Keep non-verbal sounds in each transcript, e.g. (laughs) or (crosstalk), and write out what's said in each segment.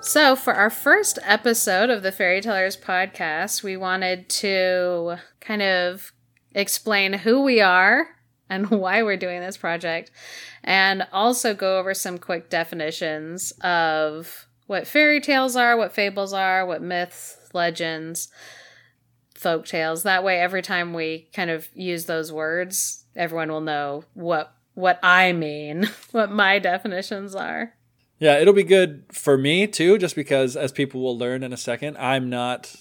So, for our first episode of the Fairy Tellers podcast, we wanted to kind of explain who we are and (laughs) why we're doing this project, and also go over some quick definitions of what fairy tales are, what fables are, what myths, legends, folk tales. That way, every time we kind of use those words, everyone will know what what I mean, (laughs) what my definitions are. Yeah, it'll be good for me too, just because as people will learn in a second, I'm not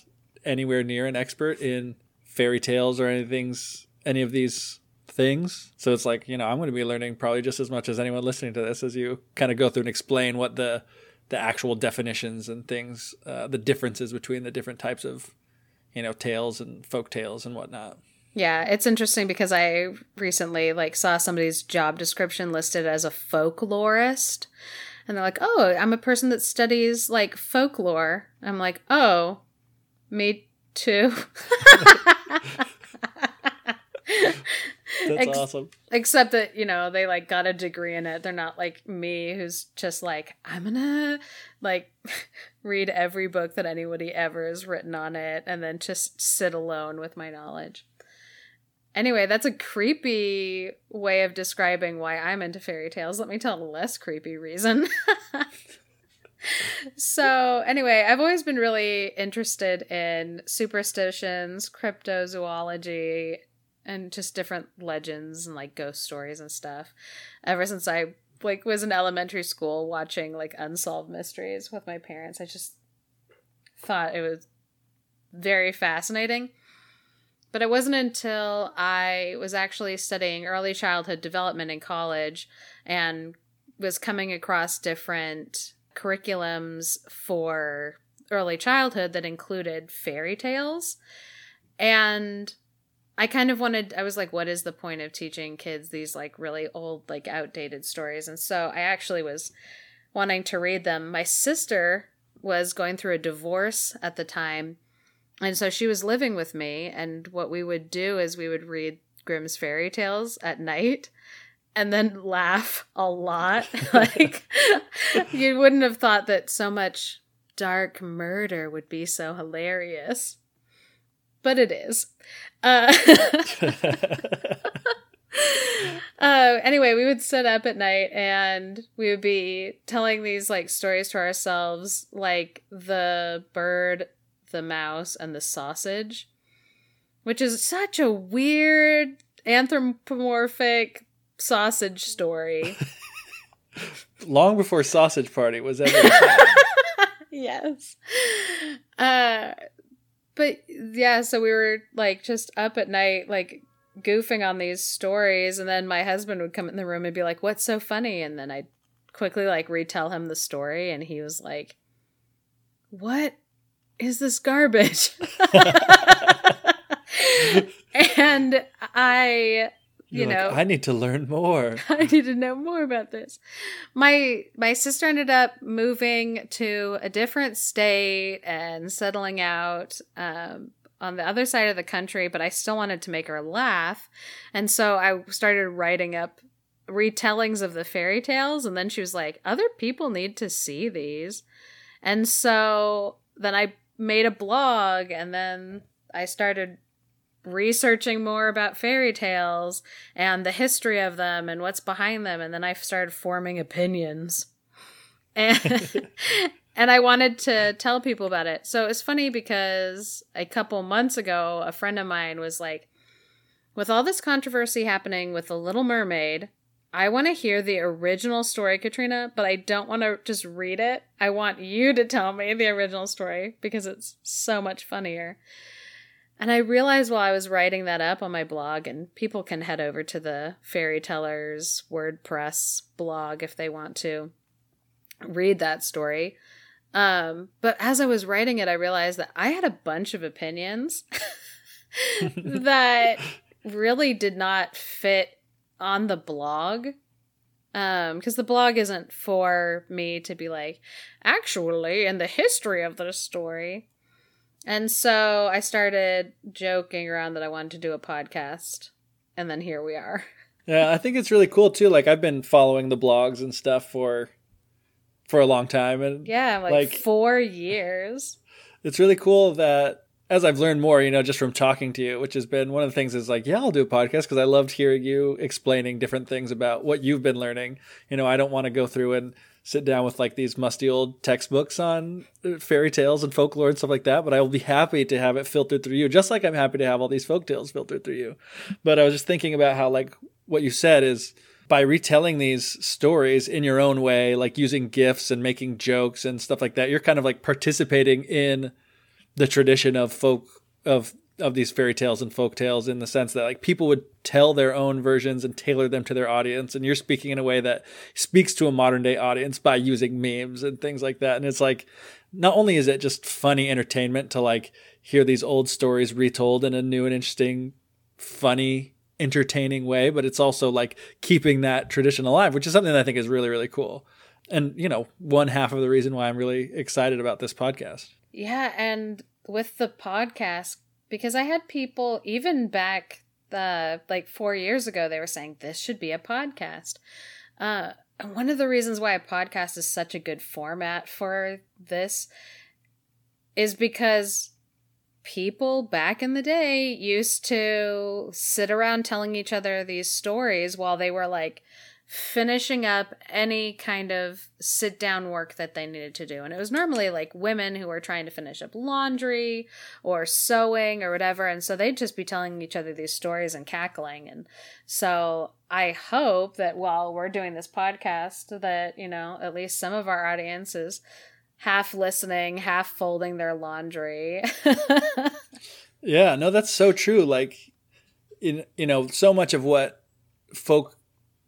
anywhere near an expert in fairy tales or anything's any of these things. So it's like, you know, I'm going to be learning probably just as much as anyone listening to this as you kind of go through and explain what the the actual definitions and things, uh, the differences between the different types of, you know, tales and folk tales and whatnot. Yeah, it's interesting because I recently like saw somebody's job description listed as a folklorist and they're like, "Oh, I'm a person that studies like folklore." I'm like, "Oh, me too." (laughs) (laughs) That's Ex- awesome. Except that, you know, they like got a degree in it. They're not like me who's just like, I'm gonna like (laughs) read every book that anybody ever has written on it and then just sit alone with my knowledge. Anyway, that's a creepy way of describing why I'm into fairy tales. Let me tell a less creepy reason. (laughs) so, anyway, I've always been really interested in superstitions, cryptozoology, and just different legends and like ghost stories and stuff. Ever since I like was in elementary school watching like unsolved mysteries with my parents, I just thought it was very fascinating. But it wasn't until I was actually studying early childhood development in college and was coming across different curriculums for early childhood that included fairy tales. And I kind of wanted, I was like, what is the point of teaching kids these like really old, like outdated stories? And so I actually was wanting to read them. My sister was going through a divorce at the time and so she was living with me, and what we would do is we would read Grimm's fairy tales at night and then (laughs) laugh a lot. (laughs) like, you wouldn't have thought that so much dark murder would be so hilarious. But it is. Uh, (laughs) uh, anyway, we would sit up at night and we would be telling these like stories to ourselves, like the bird the mouse, and the sausage, which is such a weird anthropomorphic sausage story. (laughs) Long before Sausage Party was ever. (laughs) yes. Uh, but yeah, so we were like just up at night, like goofing on these stories, and then my husband would come in the room and be like, "What's so funny?" And then I'd quickly like retell him the story, and he was like, "What is this garbage? (laughs) and I you You're know like, i need to learn more. (laughs) I need to know more about this. My my sister ended up moving to a different state and settling out um, on the other side of the country but i still wanted to make her laugh. And so i started writing up retellings of the fairy tales and then she was like other people need to see these. And so then i made a blog and then I started researching more about fairy tales and the history of them and what's behind them and then I started forming opinions. (laughs) And and I wanted to tell people about it. So it's funny because a couple months ago a friend of mine was like with all this controversy happening with The Little Mermaid, I want to hear the original story, Katrina, but I don't want to just read it. I want you to tell me the original story because it's so much funnier. And I realized while I was writing that up on my blog, and people can head over to the Fairy Tellers WordPress blog if they want to read that story. Um, but as I was writing it, I realized that I had a bunch of opinions (laughs) that (laughs) really did not fit on the blog. Um, because the blog isn't for me to be like, actually, in the history of the story. And so I started joking around that I wanted to do a podcast. And then here we are. (laughs) Yeah, I think it's really cool too. Like I've been following the blogs and stuff for for a long time and Yeah, like, Like- four years. it's really cool that as I've learned more, you know, just from talking to you, which has been one of the things is like, yeah, I'll do a podcast because I loved hearing you explaining different things about what you've been learning. You know, I don't want to go through and sit down with like these musty old textbooks on uh, fairy tales and folklore and stuff like that, but I will be happy to have it filtered through you, just like I'm happy to have all these folk tales filtered through you. But I was just thinking about how like what you said is by retelling these stories in your own way, like using gifs and making jokes and stuff like that, you're kind of like participating in the tradition of folk of of these fairy tales and folk tales in the sense that like people would tell their own versions and tailor them to their audience. And you're speaking in a way that speaks to a modern day audience by using memes and things like that. And it's like not only is it just funny entertainment to like hear these old stories retold in a new and interesting funny entertaining way but it's also like keeping that tradition alive which is something that I think is really really cool. And you know one half of the reason why I'm really excited about this podcast Yeah, and with the podcast, because I had people even back the like four years ago, they were saying this should be a podcast. Uh, and one of the reasons why a podcast is such a good format for this is because people back in the day used to sit around telling each other these stories while they were like finishing up any kind of sit down work that they needed to do. And it was normally like women who were trying to finish up laundry or sewing or whatever. And so they'd just be telling each other these stories and cackling. And so I hope that while we're doing this podcast, that, you know, at least some of our audience is half listening, half folding their laundry. (laughs) Yeah, no, that's so true. Like, in you know, so much of what folk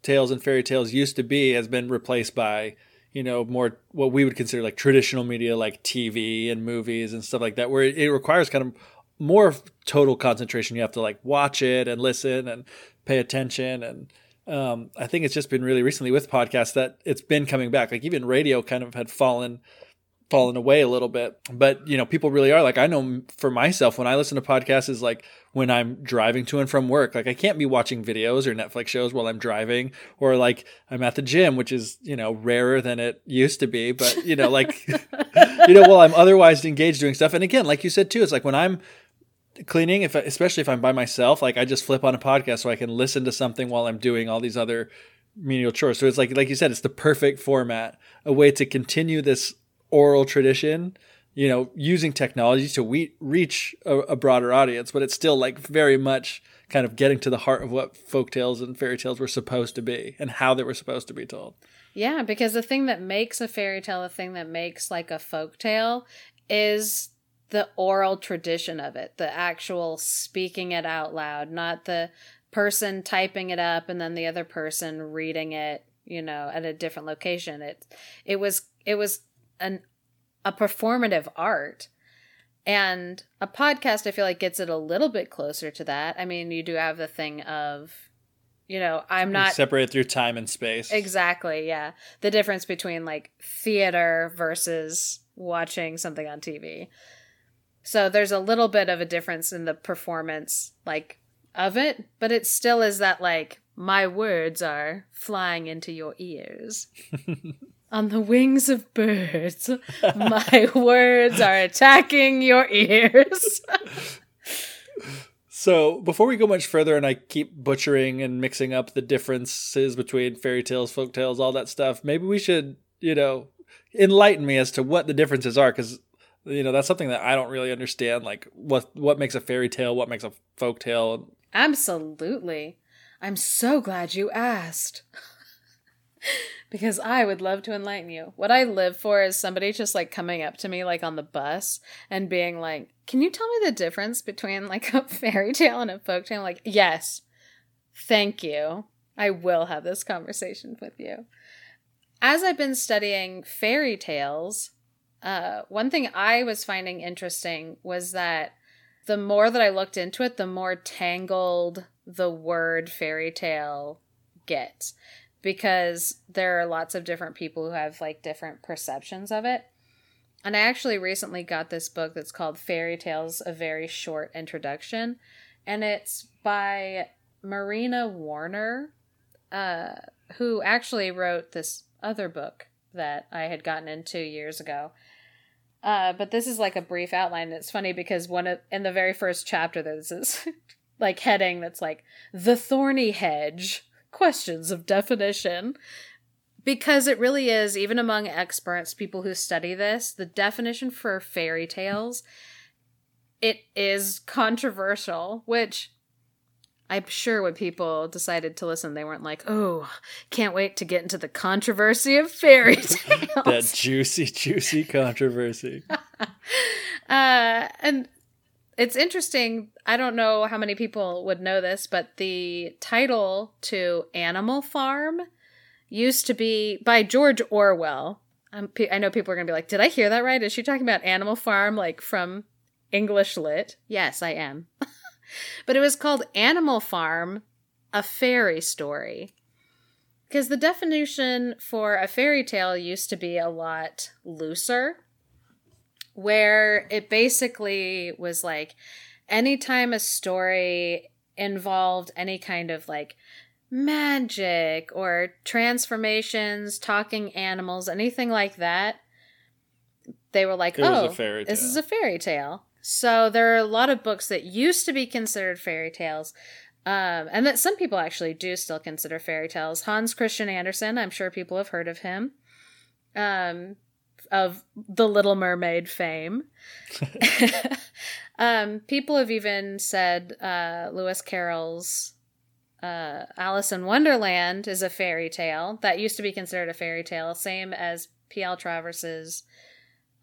tales and fairy tales used to be has been replaced by you know more what we would consider like traditional media, like TV and movies and stuff like that, where it, requires kind of more total concentration. You have to like watch it and listen and pay attention and. Um, I think it's just been really recently with podcasts that it's been coming back. Like even radio kind of had fallen fallen away a little bit. But you know, people really are like I know for myself when I listen to podcasts is like when I'm driving to and from work. Like I can't be watching videos or Netflix shows while I'm driving or like I'm at the gym, which is, you know, rarer than it used to be, but you know, like (laughs) you know, while I'm otherwise engaged doing stuff. And again, like you said too, it's like when I'm cleaning if especially if I'm by myself, like I just flip on a podcast so I can listen to something while I'm doing all these other menial chores. So it's like like you said, it's the perfect format, a way to continue this oral tradition you know using technology to we- reach a, a broader audience but it's still like very much kind of getting to the heart of what folk tales and fairy tales were supposed to be and how they were supposed to be told Yeah, because the thing that makes a fairy tale, the thing that makes like a folk tale is the oral tradition of it, the actual speaking it out loud, not the person typing it up and then the other person reading it, you know, at a different location. It it was it was an a performative art. And a podcast I feel like gets it a little bit closer to that. I mean, you do have the thing of you know, I'm not separated through time and space Exactly, yeah. The difference between like theater versus watching something on TV. So there's a little bit of a difference in the performance like of it, but it still is that like my words are flying into your ears. (laughs) on the wings of birds, my (laughs) words are attacking your ears. (laughs) So before we go much further, and I keep butchering and mixing up the differences between fairy tales, folk tales, all that stuff, maybe we should, you know, enlighten me as to what the differences are, because you know that's something that I don't really understand. Like what what makes a fairy tale, what makes a folk tale. Absolutely. I'm so glad you asked. (laughs) because I would love to enlighten you. What I live for is somebody just like coming up to me like on the bus and being like, "Can you tell me the difference between like a (laughs) fairy tale and a folk tale?" like, "Yes. Thank you. I will have this conversation with you." As I've been studying fairy tales, uh, one thing I was finding interesting was that the more that I looked into it, the more tangled the word fairy tale gets because there are lots of different people who have like different perceptions of it. And I actually recently got this book that's called Fairy Tales A Very Short Introduction. And it's by Marina Warner, uh, who actually wrote this other book that I had gotten into years ago. Uh, but this is like a brief outline. It's funny because one of in the very first chapter there's this (laughs) like heading that's like the thorny hedge questions of definition because it really is even among experts people who study this the definition for fairy tales it is controversial which I'm sure when people decided to listen, they weren't like, "Oh, can't wait to get into the controversy of fairy (laughs) tales." that juicy, juicy controversy. (laughs) uh, and it's interesting. I don't know how many people would know this, but the title to Animal Farm used to be by George Orwell. Um, I know people are going to be like, "Did I hear that right? Is she talking about Animal Farm, like from English Lit?" Yes, I am. (laughs) but it was called Animal Farm, a fairy story. Because the definition for a fairy tale used to be a lot looser, where it basically was like anytime a story involved any kind of like magic or transformations, talking animals, anything like that, they were like, oh, this is a fairy tale. So there are a lot of books that used to be considered fairy tales. Um, and that some people actually do still consider fairy tales. Hans Christian Andersen, I'm sure people have heard of him, um, of the Little Mermaid fame. (laughs) um, people have even said uh, Lewis Carroll's uh, Alice in Wonderland is a fairy tale. That used to be considered a fairy tale, same as P.L. Travers's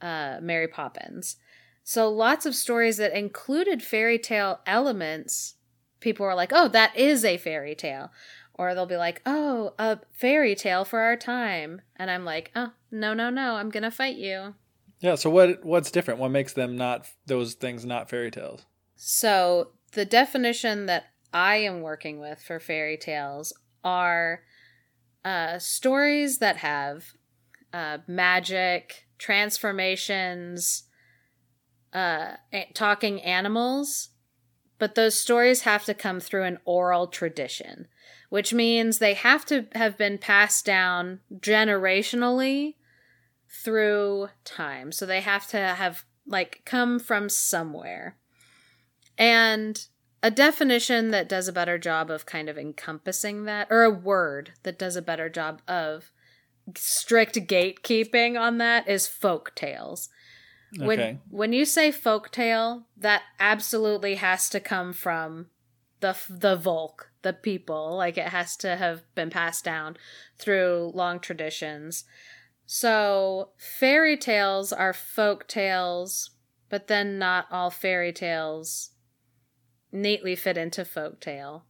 uh, Mary Poppins. So lots of stories that included fairy tale elements, people were like, "Oh, that is a fairy tale." Or they'll be like, "Oh, a fairy tale for our time." And I'm like, "Oh, no, no, no. I'm going to fight you." Yeah, so what what's different? What makes them not those things not fairy tales? So, the definition that I am working with for fairy tales are uh, stories that have uh, magic, transformations, uh, talking animals, but those stories have to come through an oral tradition, which means they have to have been passed down generationally through time. So they have to have like come from somewhere. And a definition that does a better job of kind of encompassing that, or a word that does a better job of strict gatekeeping on that is folk tales. When okay. when you say folk tale, that absolutely has to come from the the Volk, the people. Like it has to have been passed down through long traditions. So fairy tales are folk tales, but then not all fairy tales neatly fit into folk tale.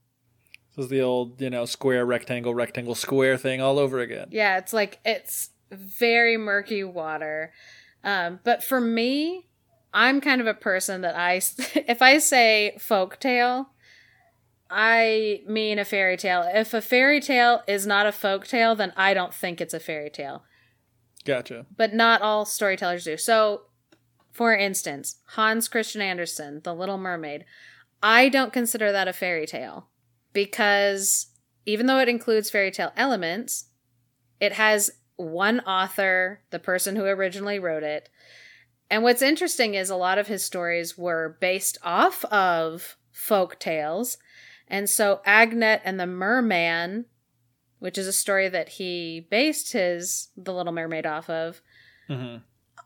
This is the old, you know, square, rectangle, rectangle, square thing all over again. Yeah, it's like it's very murky water. Um, but for me, I'm kind of a person that I, (laughs) if I say folk tale, I mean a fairy tale. If a fairy tale is not a folk tale, then I don't think it's a fairy tale. Gotcha. But not all storytellers do. So, for instance, Hans Christian Andersen, The Little Mermaid, I don't consider that a fairy tale because even though it includes fairy tale elements, it has one author, the person who originally wrote it. And what's interesting is a lot of his stories were based off of folk tales. And so Agnet and the Merman, which is a story that he based his The Little Mermaid off of, mm-hmm.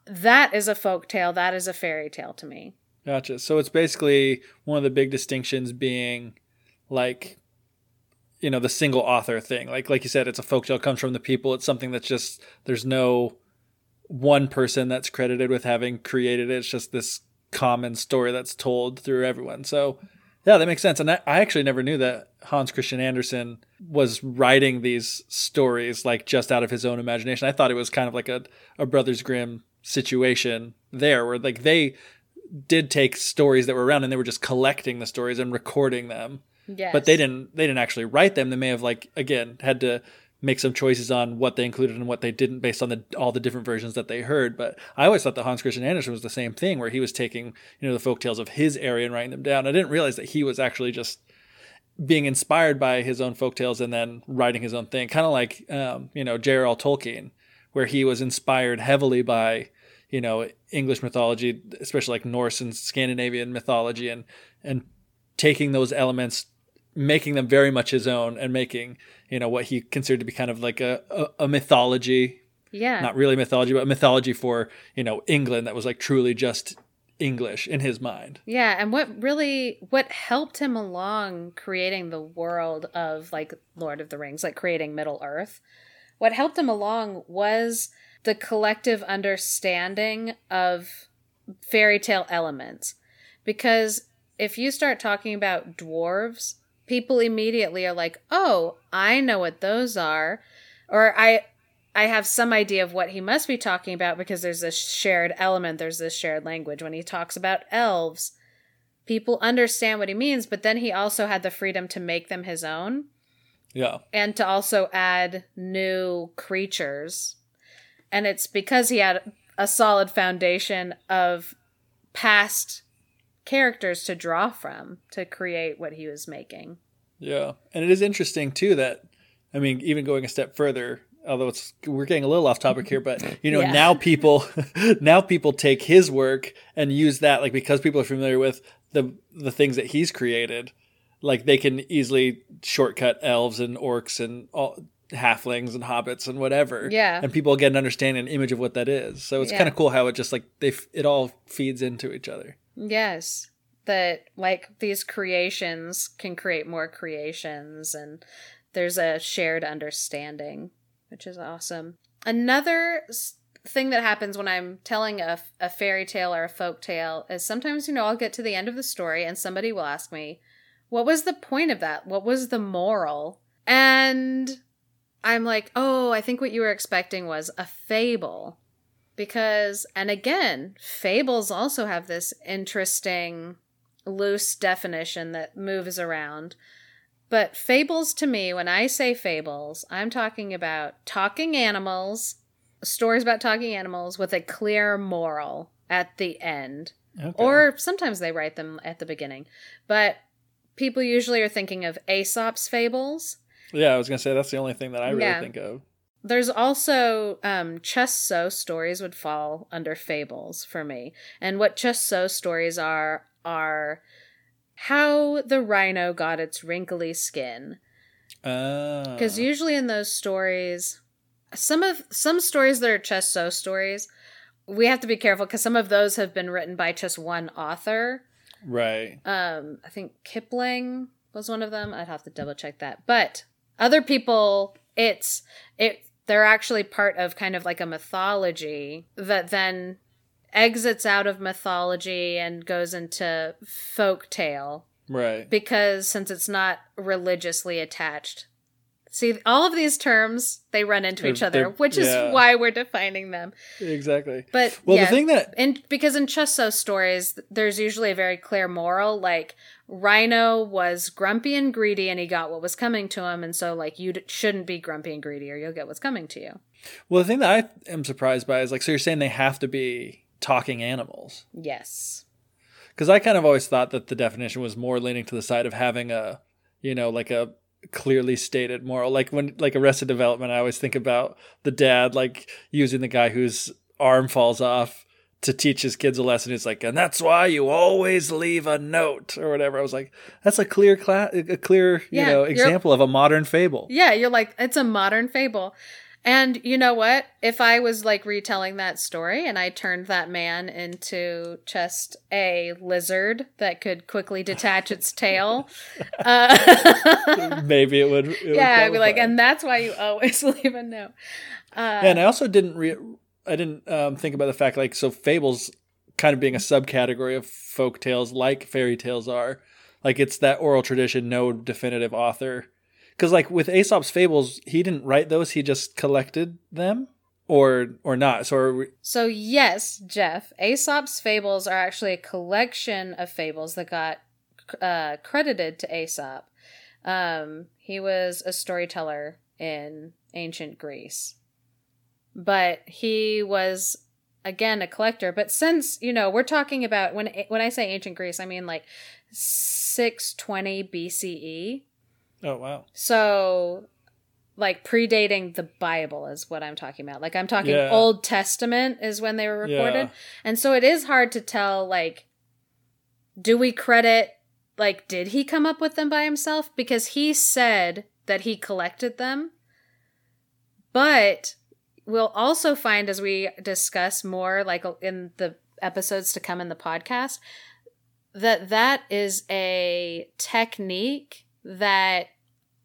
that is a folk tale. That is a fairy tale to me. Gotcha. So it's basically one of the big distinctions being like you know the single author thing like like you said it's a folktale comes from the people it's something that's just there's no one person that's credited with having created it it's just this common story that's told through everyone so yeah that makes sense. And i, I actually never knew that hans christian andersen was writing these stories like just out of his own imagination. I thought it was kind of like a, a brothers grimm situation there where like they did take stories that were around and they were just collecting the stories and recording them. Yes. but they didn't they didn't actually write them. They may have like again had to make some choices on what they included and what they didn't based on the all the different versions that they heard. But i always thought that hans christian andersen was the same thing where he was taking you know the folk tales of his area and writing them down. I didn't realize that he was actually just being inspired by his own folk tales and then writing his own thing. Kind of like um, you know j.r.r tolkien where he was inspired heavily by you know english mythology especially like norse and scandinavian mythology and and taking those elements making them very much his own and making you know what he considered to be kind of like a, a, a mythology yeah. not really mythology but a mythology for you know england that was like truly just english in his mind Yeah, and what really what helped him along creating the world of like Lord of the Rings, like creating Middle Earth, what helped him along was the collective understanding of fairy tale elements. Because if you start talking about dwarves, people immediately are like, "Oh, I know what those are," or I I have some idea of what he must be talking about because there's this shared element, there's this shared language. When he talks about elves, people understand what he means, but then he also had the freedom to make them his own yeah and to also add new creatures. And it's because he had a solid foundation of past characters to draw from to create what he was making. Yeah, and it is interesting too that I mean, even going a step further, although it's we're getting a little off topic here, but you know, (laughs) Yeah. now people (laughs) now people take his work and use that like because people are familiar with the the things that he's created, like they can easily shortcut elves and orcs and all halflings and hobbits and whatever. Yeah. And people get an understanding and image of what that is. So it's Yeah. kind of cool how it just like they f- it all feeds into each other. Yes. That like these creations can create more creations and there's a shared understanding, which is awesome. Another thing that happens when I'm telling a, a fairy tale or a folk tale is sometimes, you know, I'll get to the end of the story and somebody will ask me, what was the point of that? What was the moral? And I'm like, oh, I think what you were expecting was a fable. Because and again fables also have this interesting loose definition that moves around. But fables to me when i say fables i'm talking about talking animals stories about talking animals with a clear moral at the end. Okay. or sometimes they write them at the beginning. But people usually are thinking of aesop's fables yeah, I was gonna say that's the only thing that I really Yeah. think of. there's also um so stories would fall under fables for me. And what so stories are are how the rhino got its wrinkly skin. Because usually in those stories some of some stories that are so stories, we have to be careful because some of those have been written by just one author. right. Um, I think Kipling was one of them. I'd have to double check that. But other people, it's it. They're actually part of kind of like a mythology that then exits out of mythology and goes into folk tale Right. because since it's not religiously attached. See, all of these terms they run into They're- each other, which is yeah. why we're defining them. Exactly. But Well, yeah, the thing that and because in Just So stories, there's usually a very clear moral. Like Rhino was grumpy and greedy, and he got what was coming to him, and so like you shouldn't be grumpy and greedy, or you'll get what's coming to you. well, the thing that I am surprised by is like, so you're saying they have to be talking animals? Yes. Because I kind of always thought that the definition was more leaning to the side of having a, you know, like a clearly stated moral. Like when like Arrested Development, I always think about the dad like using the guy whose arm falls off to teach his kids a lesson. It's like, and that's why you always leave a note or whatever. I was like, that's a clear class, a clear, you Yeah, know, example of a modern fable. Yeah, you're like it's a modern fable. And you know what? If I was like retelling that story and I turned that man into just a lizard that could quickly detach its tail, (laughs) uh, (laughs) Maybe it would. It would yeah, I'd be like, and that's why you always (laughs) leave a note. Uh, and I also didn't re- I didn't um, think about the fact like so fables kind of being a subcategory of folk tales like fairy tales are. Like it's that oral tradition, no definitive author. Because like with Aesop's fables, he didn't write those; he just collected them. or or not. So we, So, yes, Geoff, Aesop's fables are actually a collection of fables that got uh, credited to Aesop. Um, he was a storyteller in ancient Greece. But he was again a collector, but since, you know, we're talking about when when I say ancient Greece, I mean like 620 BCE. Oh wow. So, like predating the Bible is what I'm talking about. Like I'm talking Yeah. Old Testament is when they were recorded. Yeah. And so it is hard to tell like do we credit like did he come up with them by himself because he said that he collected them. But we'll also find as we discuss more like uh, in the episodes to come in the podcast that that is a technique that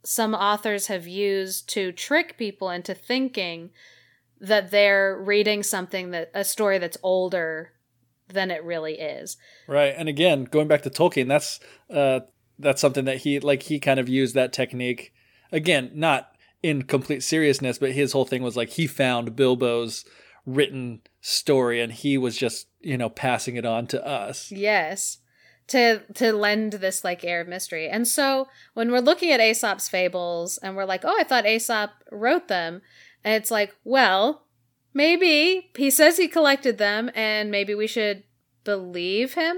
some authors have used to trick people into thinking that they're reading something that a story that's older than it really is. Right. And again, going back to Tolkien, that's uh that's something that he like he kind of used that technique again, not in complete seriousness, but his whole thing was like he found Bilbo's written story and he was just, you know, passing it on to us. Yes. To to lend this like air of mystery. And so when we're looking at Aesop's fables and we're like, "Oh, I thought Aesop wrote them." And it's like, "Well, maybe he says he collected them and maybe we should believe him."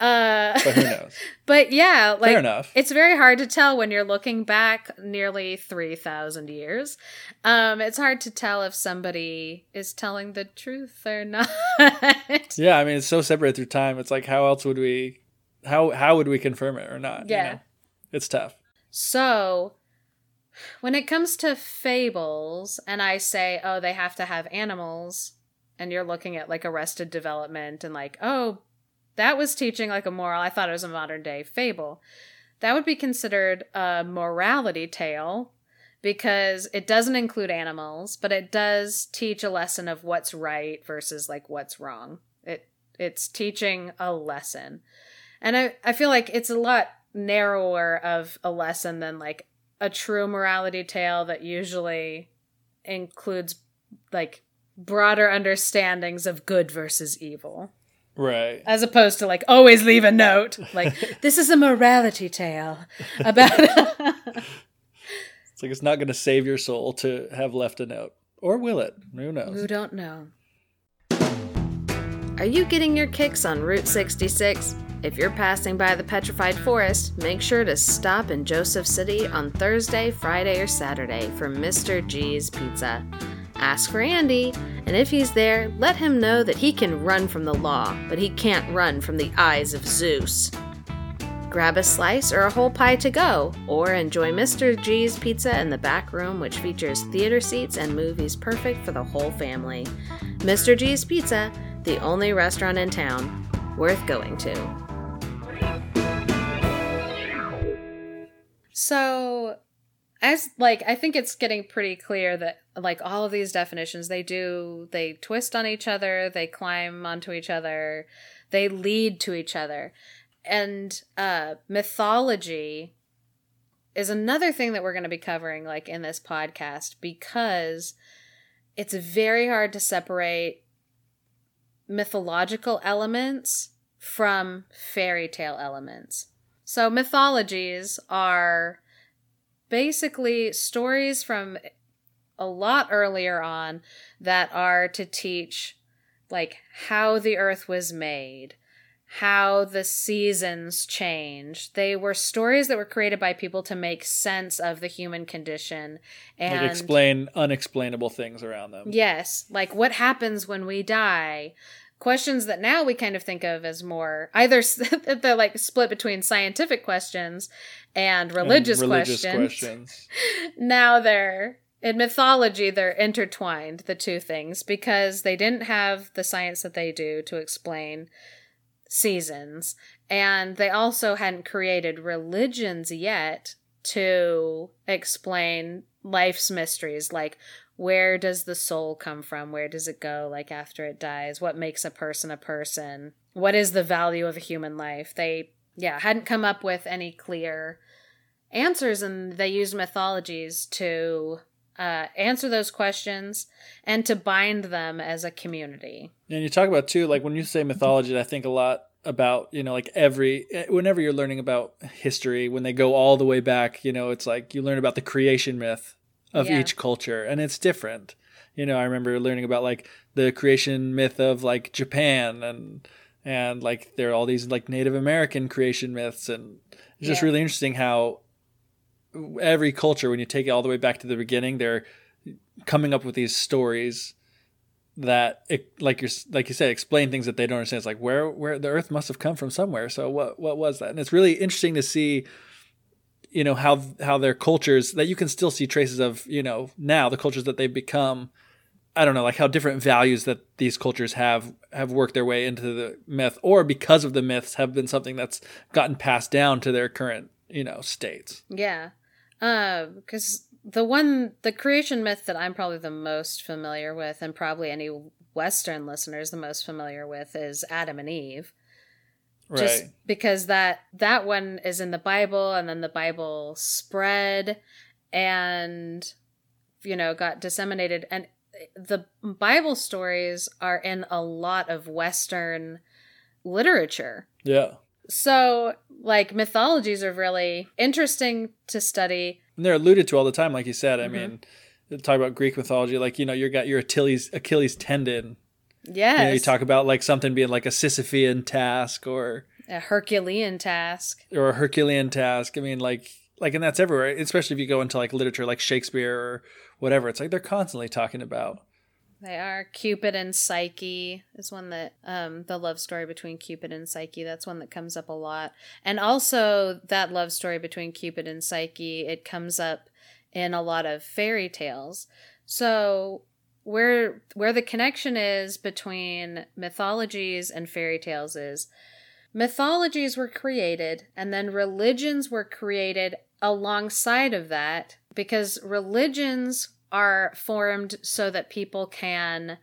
Uh But who knows? (laughs) But yeah, like Fair enough. it's very hard to tell when you're looking back nearly 3000 years. Um it's hard to tell if somebody is telling the truth or (laughs) not. Yeah, I mean it's so separate through time. It's like how else would we how how would we confirm it or not? you Yeah. know? It's tough. So, when it comes to fables, and I say, oh, they have to have animals, and you're looking at like arrested development and like, oh, that was teaching like a moral. I thought it was a modern day fable. That would be considered a morality tale because it doesn't include animals, but it does teach a lesson of what's right versus like what's wrong. It it's teaching a lesson. And I, I feel like it's a lot narrower of a lesson than like a true morality tale that usually includes like broader understandings of good versus evil Right. as opposed to like always leave a note like (laughs) this is a morality tale about (laughs) It's like it's not going to save your soul to have left a note. Or will it? Who knows? who don't know are you getting your kicks on route 66 if you're passing by the petrified forest make sure to stop in joseph city on thursday friday or saturday for mr g's pizza ask for andy and if he's there let him know that he can run from the law but he can't run from the eyes of zeus Grab a slice or a whole pie to go, or enjoy Mr. G's Pizza in the back room, which features theater seats and movies perfect for the whole family. Mr. G's Pizza, the only restaurant in town worth going to. So, as like I think it's getting pretty clear that like all of these definitions they do they twist on each other, they climb onto each other, they lead to each other and uh mythology is another thing that we're going to be covering like in this podcast because it's very hard to separate mythological elements from fairy tale elements. So mythologies are basically stories from a lot earlier on that are to teach like how the earth was made how the seasons change. They were stories that were created by people to make sense of the human condition and like explain unexplainable things around them. Yes, like what happens when we die? Questions that now we kind of think of as more either (laughs) they're like split between scientific questions and And religious, religious questions. questions. (laughs) now they're in mythology they're intertwined the two things because they didn't have the science that they do to explain seasons and they also hadn't created religions yet to explain life's mysteries like where does the soul come from? Where does it go like after it dies? What makes a person a person? What is the value of a human life? They yeah hadn't come up with any clear answers and they used mythologies to uh, answer those questions and to bind them as a community. And you talk about too, like when you say mythology, I think a lot about you know like every whenever you're learning about history when they go all the way back you know it's like you learn about the creation myth of Yeah. each culture and it's different you know i remember learning about like the creation myth of like japan and and like there are all these like native american creation myths and it's just Yeah. really interesting how every culture when you take it all the way back to the beginning they're coming up with these stories that it, like you're like you said explain things that they don't understand. It's like where where the earth must have come from somewhere. So what what was that? And it's really interesting to see you know how how their cultures that you can still see traces of you know now the cultures that they've become. I don't know like how different values that these cultures have have worked their way into the myth or because of the myths have been something that's gotten passed down to their current you know states. Yeah. Um, because the one, the creation myth that I'm probably the most familiar with, and probably any Western listeners the most familiar with, is Adam and Eve. right Just because that that one is in the Bible, and then the Bible spread, and you know got disseminated, and the Bible stories are in a lot of Western literature. yeah So, like, mythologies are really interesting to study. and they're alluded to all the time like you said i Mhm. mean talk about greek mythology like you know you got your achilles achilles tendon Yes. You know, you talk about like something being like a Sisyphean task or a Herculean task. or a Herculean task. I mean, like like, and that's everywhere. Especially if you go into like literature, like Shakespeare or whatever. It's like they're constantly talking about. They are Cupid and Psyche is one that um the love story between Cupid and Psyche. That's one that comes up a lot. And also that love story between Cupid and Psyche, it comes up in a lot of fairy tales. So where where the connection is between mythologies and fairy tales is mythologies were created and then religions were created alongside of that because religions are formed so that people can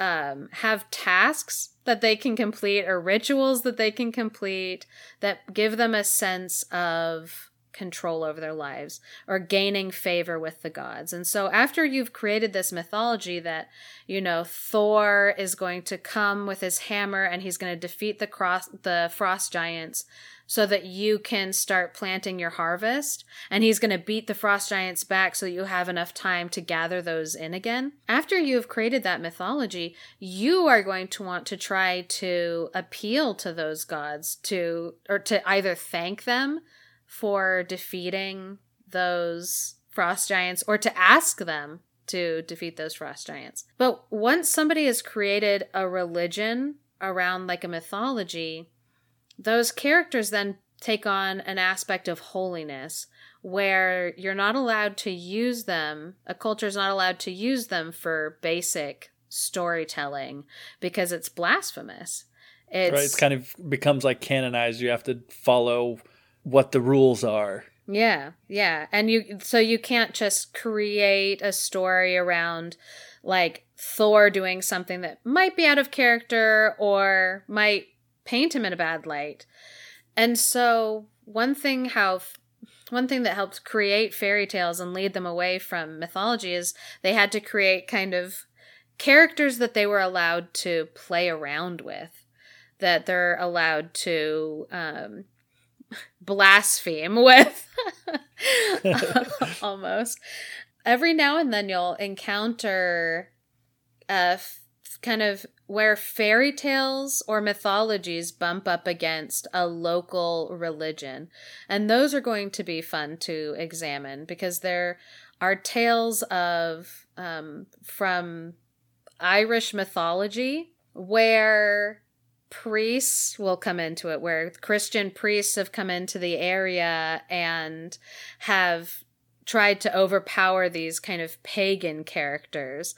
um, have tasks that they can complete or rituals that they can complete that give them a sense of control over their lives or gaining favor with the gods. And so after you've created this mythology that you know Thor is going to come with his hammer and he's going to defeat the cross the frost giants so that you can start planting your harvest and he's going to beat the frost giants back so you have enough time to gather those in again. After you have created that mythology, you are going to want to try to appeal to those gods to or to either thank them for defeating those frost giants or to ask them to defeat those frost giants. But once somebody has created a religion around like a mythology, those characters then take on an aspect of holiness where you're not allowed to use them, a culture is not allowed to use them for basic storytelling because it's blasphemous. It's, right? It's kind of becomes like canonized. You have to follow what the rules are. Yeah, yeah. And you so you can't just create a story around like Thor doing something that might be out of character or might paint him in a bad light. And so one thing how one thing that helped create fairy tales and lead them away from mythology is they had to create kind of characters that they were allowed to play around with that they're allowed to um, (laughs) blaspheme with (laughs) (laughs) almost every now and then you'll encounter a f- kind of where fairy tales or mythologies bump up against a local religion. And those are going to be fun to examine because there are tales of um, from irish mythology where priests will come into it where christian priests have come into the area and have tried to overpower these kind of pagan characters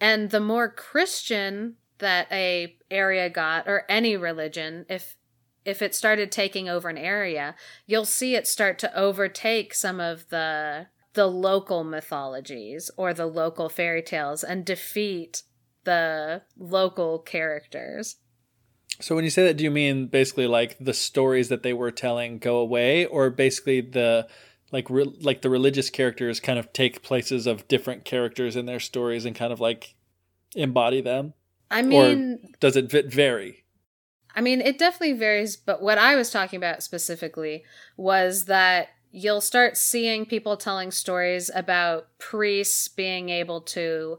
and the more christian that a area got or any religion if if it started taking over an area you'll see it start to overtake some of the the local mythologies or the local fairy tales and defeat the local characters. So when you say that, do you mean basically like the stories that they were telling go away, or basically the like re- like the religious characters kind of take places of different characters in their stories and kind of like embody them? I mean, or does it vary? I mean, it definitely varies, but what I was talking about specifically was that you'll start seeing people telling stories about priests being able to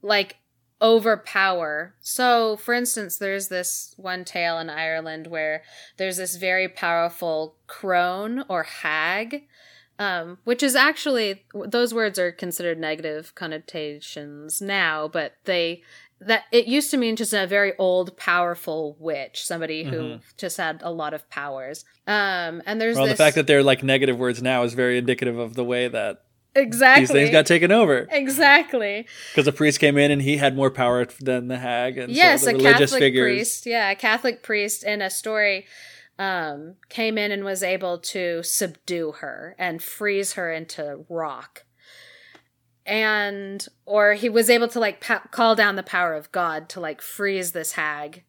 like overpower. So, for instance, there's this one tale in Ireland where there's this very powerful crone or hag, um, which is actually those words are considered negative connotations now, but they that it used to mean just a very old powerful witch somebody who mm-hmm. just had a lot of powers. Um and there's well this... the fact that they're like negative words now is very indicative of the way that exactly these things got taken over. Exactly. Because the priest came in and he had more power than the hag and yes so the a religious catholic figures priest. Yeah a catholic priest in a story um came in and was able to subdue her and freeze her into rock. And or he was able to like pa- call down the power of god to like freeze this hag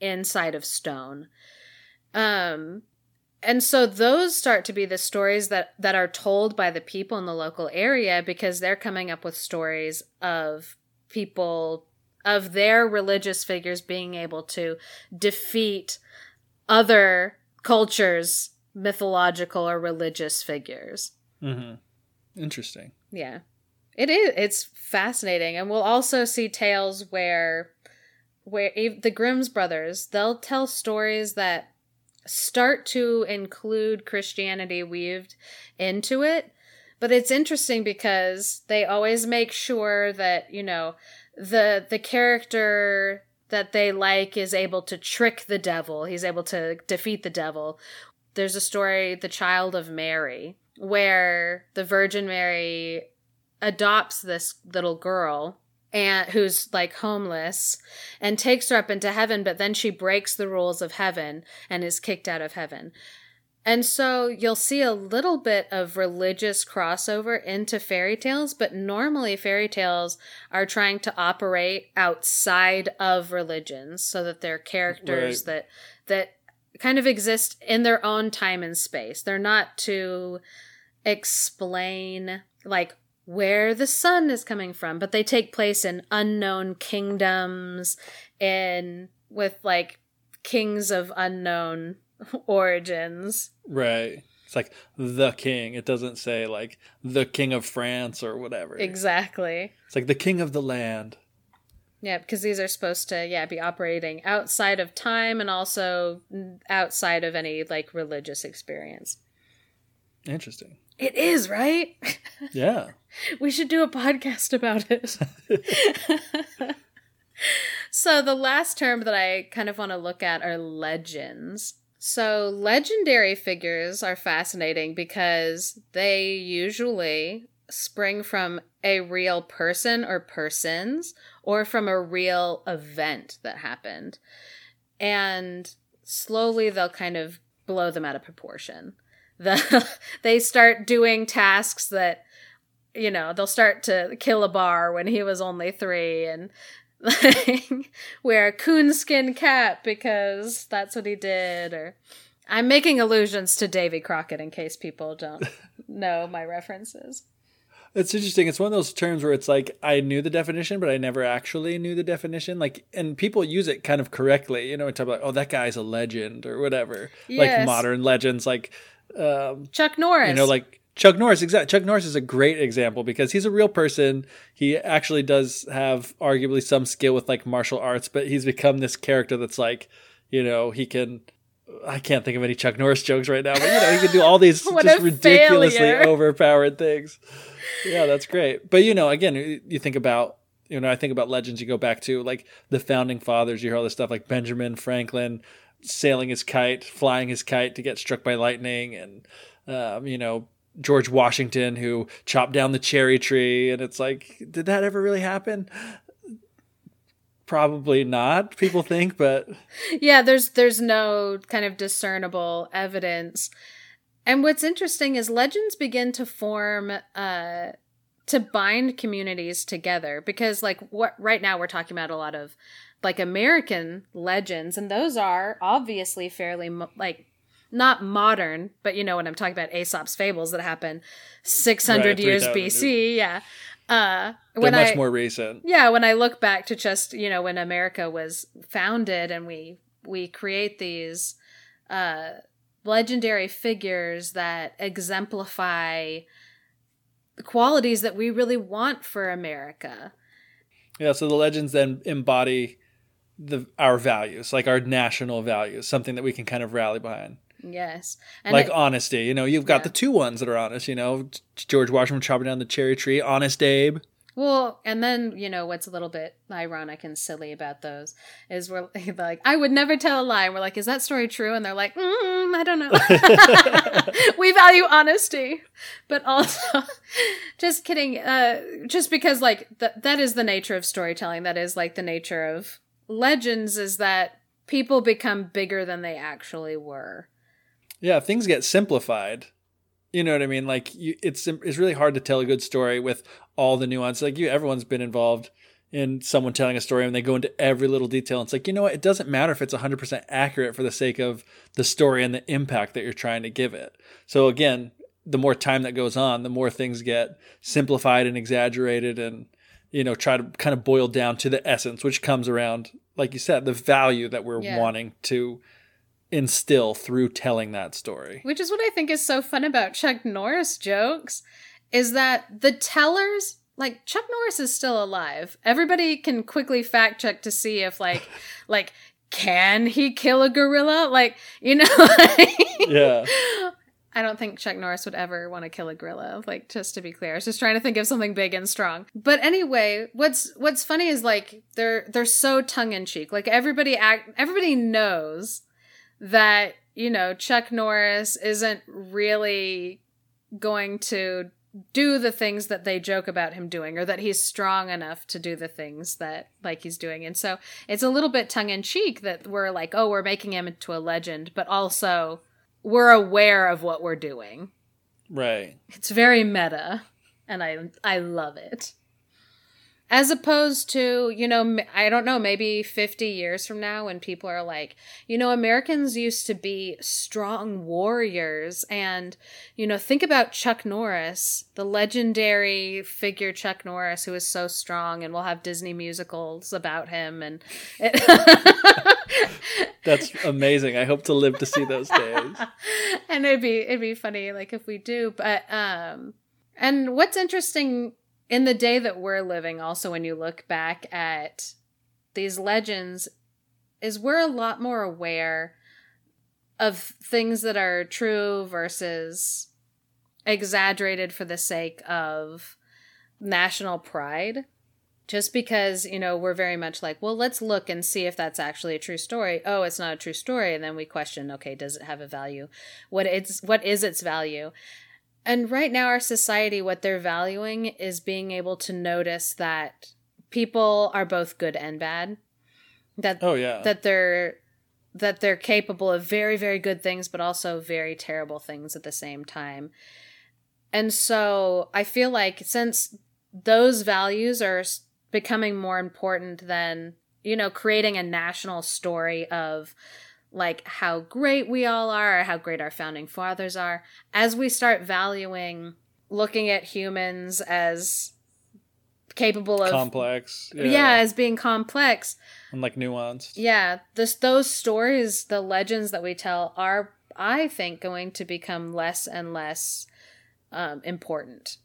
inside of stone. Um and so those start to be the stories that that are told by the people in the local area because they're coming up with stories of people of their religious figures being able to defeat other cultures mythological or religious figures mm-hmm. interesting yeah it is it's fascinating and we'll also see tales where where the Grimm's brothers they'll tell stories that start to include Christianity weaved into it. But it's interesting because they always make sure that, you know, the the character that they like is able to trick the devil. He's able to defeat the devil. There's a story, The Child of Mary, where the Virgin Mary adopts this little girl and who's like homeless and takes her up into heaven but then she breaks the rules of heaven and is kicked out of heaven and so you'll see a little bit of religious crossover into fairy tales but normally fairy tales are trying to operate outside of religions so that they're characters right. that that kind of exist in their own time and space they're not to explain like where the sun is coming from, but they take place in unknown kingdoms in with like kings of unknown (laughs) origins. Right. It's like the king. It doesn't say like the king of France or whatever. Exactly. It's like the king of the land. Yeah, because these are supposed to yeah be operating outside of time and also outside of any like religious experience. Interesting. It is, right? (laughs) Yeah. we should do a podcast about it. (laughs) so, the last term that I kind of want to look at are legends. So, legendary figures are fascinating because they usually spring from a real person or persons or from a real event that happened. And slowly they'll kind of blow them out of proportion (laughs) the they start doing tasks that you know they'll start to kill a bar when he was only three and (laughs) wear a coonskin cap because that's what he did or i'm making allusions to davy crockett in case people don't (laughs) know my references it's interesting. It's one of those terms where it's like I knew the definition, but I never actually knew the definition. Like, and people use it kind of correctly. You know, talk about oh that guy's a legend or whatever. Yes. Like modern legends, like um, Chuck Norris. You know, like Chuck Norris. Exactly. Chuck Norris is a great example because he's a real person. He actually does have arguably some skill with like martial arts, but he's become this character that's like, you know, he can. I can't think of any Chuck Norris jokes right now, but you know, he can do all these (laughs) just ridiculously failure. (laughs) overpowered things. Yeah, that's great. But you know, again, you think about you know, I think about legends. You go back to like the founding fathers. You hear all this stuff like Benjamin Franklin, sailing his kite, flying his kite to get struck by lightning, and um, you know George Washington who chopped down the cherry tree, and it's like, did that ever really happen? Probably not. People think, but (laughs) yeah, there's there's no kind of discernible evidence. And what's interesting is legends begin to form uh, to bind communities together because, like, what right now we're talking about a lot of like American legends, and those are obviously fairly like not modern, but you know when I'm talking about Aesop's fables that happen 600 Right, years BC. Yeah. Uh, They're when much I, more recent. yeah, when I look back to just you know when America was founded and we we create these uh, legendary figures that exemplify the qualities that we really want for America. Yeah, so the legends then embody the our values, like our national values, something that we can kind of rally behind. Yes, and like it- honesty, you know, you've got Yeah. the two ones that are honest, you know, George Washington chopping down the cherry tree, honest Abe. Well, and then you know what's a little bit ironic and silly about those is we're (laughs) like, I would never tell a lie. And we're like, is that story true? And they're like, mm, I don't know. (laughs) (laughs) we value honesty, but also, just kidding. Uh, just because like th- that is the nature of storytelling. That is like the nature of legends is that people become bigger than they actually were. Yeah, things get simplified. You know what I mean? Like you, it's it's really hard to tell a good story with all the nuance. Like you, everyone's been involved in someone telling a story and they go into every little detail. It's like you know what? It doesn't matter if it's 100% accurate for the sake of the story and the impact that you're trying to give it. So again, the more time that goes on, the more things get simplified and exaggerated, and you know try to kind of boil down to the essence, which comes around, like you said, the value that we're Yeah. wanting to instill through telling that story. Which is what I think is so fun about Chuck Norris jokes is that the tellers like Chuck Norris is still alive. Everybody can quickly fact check to see if like (laughs) like can he kill a gorilla? Like, you know, (laughs) Yeah. I don't think Chuck Norris would ever want to kill a gorilla. Like, just to be clear, I was just trying to think of something big and strong. But anyway, what's what's funny is like they're they're so tongue in cheek. Like everybody act everybody knows that you know Chuck Norris isn't really going to do the things that they joke about him doing or that he's strong enough to do the things that like he's doing. And so it's a little bit tongue in cheek that we're like oh we're making him into a legend but also we're aware of what we're doing. Right. it's very meta and i i love it as opposed to you know i don't know maybe 50 years from now when people are like you know americans used to be strong warriors and you know think about chuck norris the legendary figure chuck norris who is so strong and we'll have disney musicals about him and it (laughs) That's (laughs) amazing. I hope to live to see those days. (laughs) and it'd be it'd be funny like if we do but um and what's interesting in the day that we're living also when you look back at these legends is we're a lot more aware of things that are true versus exaggerated for the sake of national pride. Just because you know we're very much like well let's look and see if that's actually a true story. Oh it's not a true story. And then we question okay does it have a value? What it's what is its value and right now our society what they're valuing is being able to notice that people are both good and bad that Oh yeah. that they're that they're capable of very very good things but also very terrible things at the same time and so i feel like since those values are becoming more important than you know creating a national story of like how great we all are or how great our founding fathers are as we start valuing looking at humans as capable of Complex. yeah as being complex And like nuanced. yeah, this those stories, the legends that we tell are I think going to become less and less um, important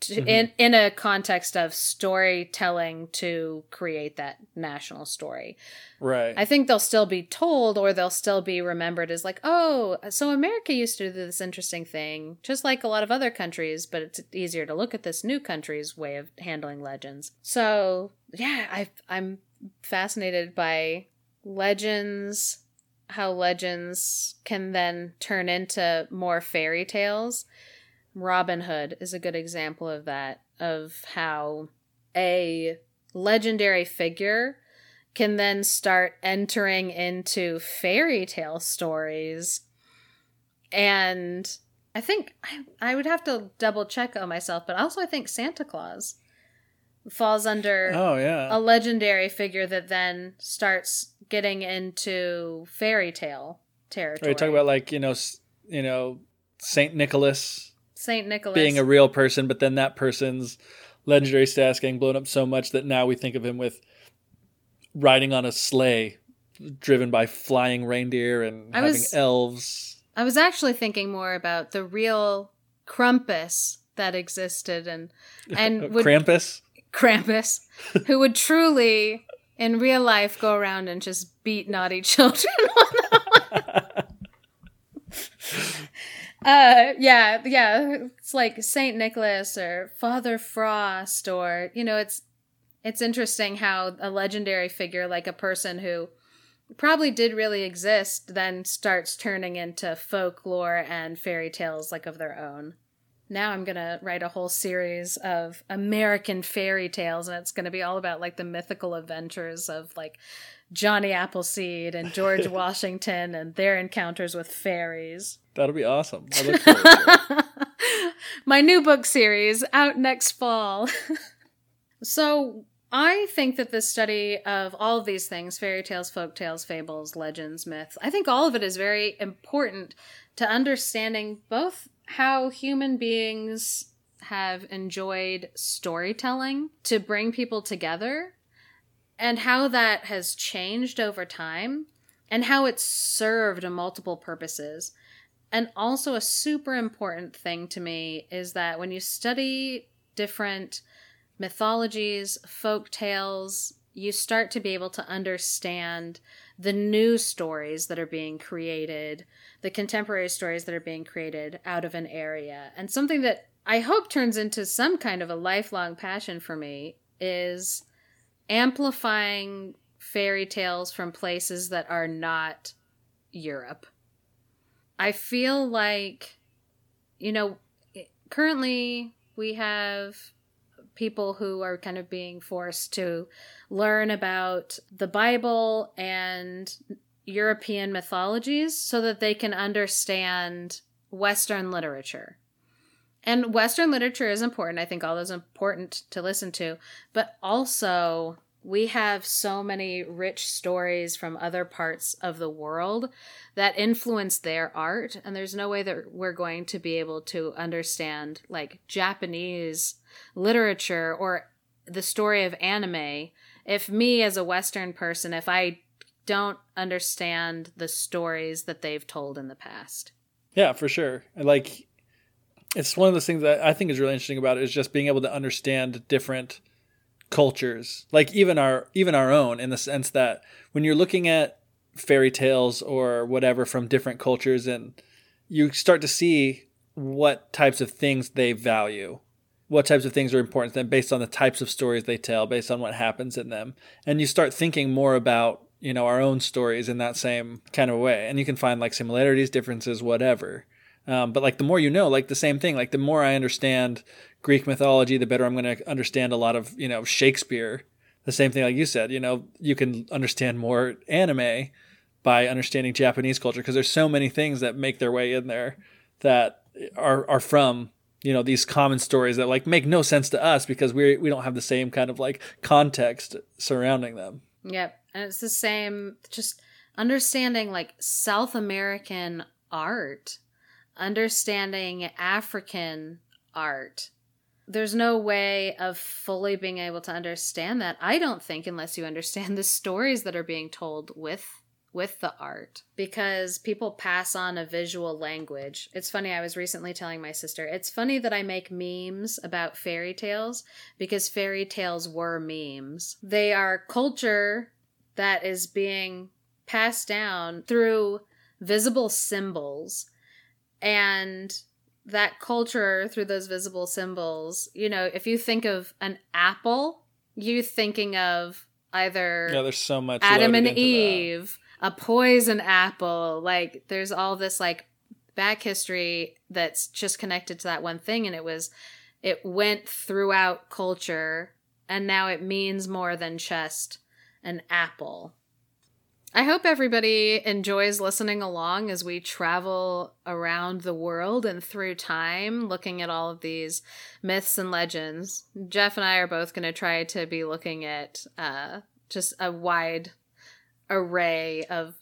to, Mhm. in in a context of storytelling to create that national story. Right. I think they'll still be told or they'll still be remembered as like, oh, so America used to do this interesting thing, just like a lot of other countries, but it's easier to look at this new country's way of handling legends. So yeah, I I'm fascinated by legends, how legends can then turn into more fairy tales. Robin Hood is a good example of that, of how a legendary figure can then start entering into fairy tale stories. And I think I, I would have to double check on myself, but also I think Santa Claus falls under oh yeah. a legendary figure that then starts getting into fairy tale territory. Right, talk about like you know, you know, Saint Nicholas Saint Nicholas being a real person, but then that person's legendary status getting blown up so much that now we think of him with riding on a sleigh, driven by flying reindeer and I having was- elves. I was actually thinking more about the real Krampus that existed and (laughs) and would Krampus. Krampus, who would truly in real life go around and just beat naughty (laughs) children. Uh yeah, yeah, it's like Saint Nicholas or Father Frost or you know, it's it's interesting how a legendary figure like a person who probably did really exist then starts turning into folklore and fairy tales like of their own. Now I'm going to write a whole series of American fairy tales and it's going to be all about like the mythical adventures of like Johnny Appleseed and George (laughs) Washington and their encounters with fairies. That'll be awesome. (laughs) My new book series out next fall. (laughs) so, I think that this study of all of these things fairy tales, folk tales, fables, legends, myths I think all of it is very important to understanding both how human beings have enjoyed storytelling to bring people together and how that has changed over time and how it's served multiple purposes. And also, a super important thing to me is that when you study different mythologies, folk tales, you start to be able to understand the new stories that are being created, the contemporary stories that are being created out of an area. And something that I hope turns into some kind of a lifelong passion for me is amplifying fairy tales from places that are not Europe. I feel like, you know, currently we have people who are kind of being forced to learn about the Bible and European mythologies so that they can understand Western literature. And Western literature is important. I think all those important to listen to. But also, we have so many rich stories from other parts of the world that influence their art. And there's no way that we're going to be able to understand like Japanese literature or the story of anime if me as a Western person, if I don't understand the stories that they've told in the past. Yeah, for sure. And, Like, it's one of those things that I think is really interesting about it is just being able to understand different cultures, like even our even our own, in the sense that when you're looking at fairy tales or whatever from different cultures, and you start to see what types of things they value, what types of things are important to them based on the types of stories they tell, based on what happens in them, and you start thinking more about you know our own stories in that same kind of way, and you can find like similarities, differences, whatever. Um, but like the more you know, like the same thing, like the more I understand Greek mythology, the better I'm going to understand a lot of, you know, Shakespeare. The same thing, like you said, you know, you can understand more anime by understanding Japanese culture because there's so many things that make their way in there that are, are from, you know, these common stories that like make no sense to us because we we don't have the same kind of like context surrounding them. Yep. And it's the same, just understanding like South American art, understanding African art. There's no way of fully being able to understand that, I don't think, unless you understand (laughs) the stories that are being told with with the art because people pass on a visual language. It's funny, I was recently telling my sister, it's funny that I make memes about fairy tales because fairy tales were memes. They are culture that is being passed down through visible symbols and that culture through those visible symbols you know if you think of an apple you thinking of either Yeah, there's so much adam and into that. eve a poison apple like there's all this like back history that's just connected to that one thing and it was it went throughout culture and now it means more than just an apple I hope everybody enjoys listening along as we travel around the world and through time looking at all of these myths and legends. Geoff and I are both going to try to be looking at uh, just a wide array of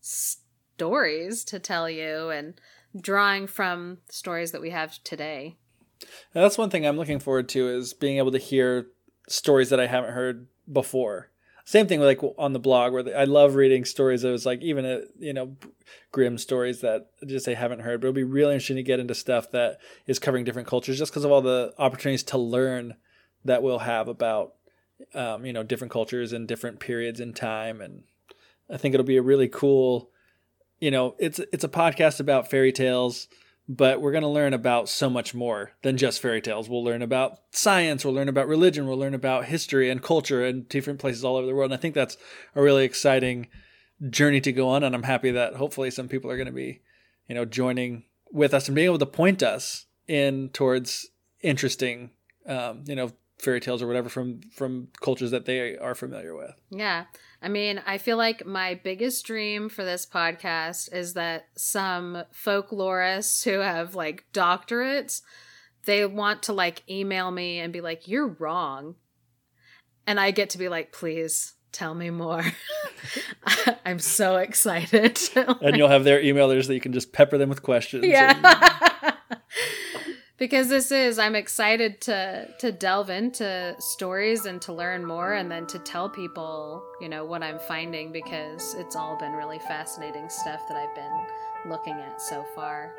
stories to tell you and drawing from stories that we have today. Now, that's one thing I'm looking forward to is being able to hear stories that I haven't heard before. Same thing with like on the blog where I love reading stories that was like even a, you know Grimm stories that just I haven't heard, but it'll be really interesting to get into stuff that is covering different cultures just because of all the opportunities to learn that we'll have about um, you know different cultures and different periods in time and I think it'll be a really cool you know it's it's a podcast about fairy tales but we're going to learn about so much more than just fairy tales. We'll learn about science, we'll learn about religion, we'll learn about history and culture and different places all over the world. And I think that's a really exciting journey to go on. And I'm happy that hopefully some people are going to be, you know, joining with us and being able to point us in towards interesting, um, you know, fairy tales or whatever from from cultures that they are familiar with. Yeah. I mean, I feel like my biggest dream for this podcast is that some folklorists who have like doctorates, they want to like email me and be like, "You're wrong." And I get to be like, "Please tell me more." (laughs) I'm so excited. (laughs) and you'll have their emailers that you can just pepper them with questions. Yeah. And- because this is i'm excited to to delve into stories and to learn more and then to tell people you know what i'm finding because it's all been really fascinating stuff that i've been looking at so far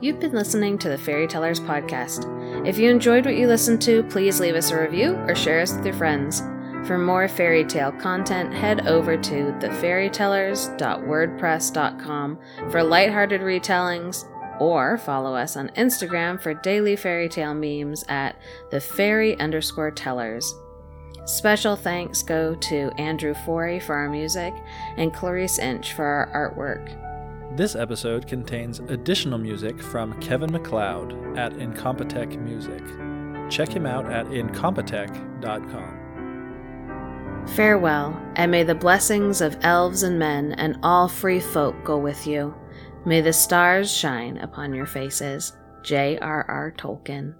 You've been listening to the Fairy Tellers podcast. If you enjoyed what you listened to, please leave us a review or share us with your friends. For more fairy tale content, head over to thefairytellers.wordpress.com for lighthearted retellings, or follow us on Instagram for daily fairy tale memes at the fairy underscore tellers. Special thanks go to Andrew Forey for our music and Clarice Inch for our artwork. This episode contains additional music from Kevin MacLeod at Incompetech Music. Check him out at incompetech.com. Farewell, and may the blessings of elves and men and all free folk go with you. May the stars shine upon your faces. J.R.R. Tolkien.